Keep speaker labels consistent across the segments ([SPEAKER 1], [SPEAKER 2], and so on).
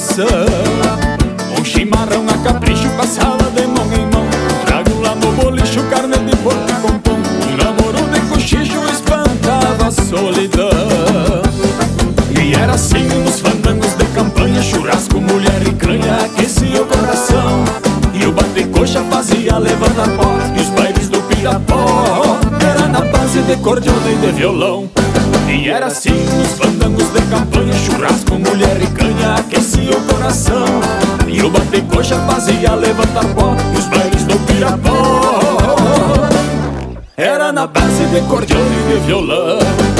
[SPEAKER 1] coração. Um chimarrão a capricho, passada de mão em mão. Trago lá no bolicho, carne de porco com pão. Um namoro de cochicho espantava a solidão. E era assim nos fandangos de campanha Churrasco, mulher e canha aquecia o coração. E o bate-coxa fazia levantar pó E os bailes do pirapó. Era na base de cordiona e de violão. E era assim nos fandangos de campanha Churrasco, mulher e canha aquecia o coração. E o bate-coxa fazia levantar pó E os bailes do pirapó. Era na base de cordiona e de violão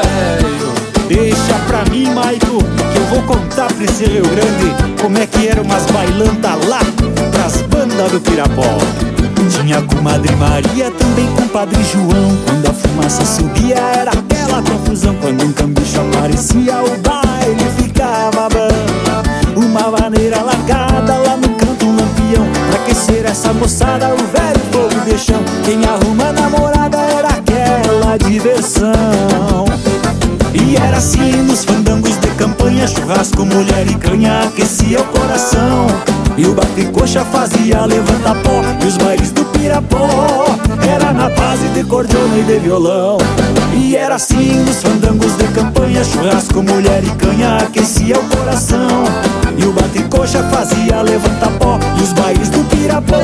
[SPEAKER 2] vou contar pra esse Rio Grande Como é que eram umas bailantas lá pras bandas do Pirapó. Tinha comadre Maria, também com padre João. Quando a fumaça subia era aquela confusão. Quando um cambicho aparecia o baile ficava bom. Uma maneira largada lá no canto um lampião. Pra aquecer essa moçada o velho fogo de chão. Quem arruma namorada campanha Churrasco, mulher e canha aquecia o coração. E o bate-coxa fazia levantar pó. E os bailes do pirapó Era na base de cordiona e de violão. E era assim nos fandangos de campanha. Churrasco, mulher e canha aquecia o coração. E o bate-coxa fazia levantar pó. E os bailes do pirapó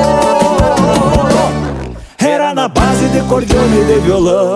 [SPEAKER 2] Era na base de cordiona e de violão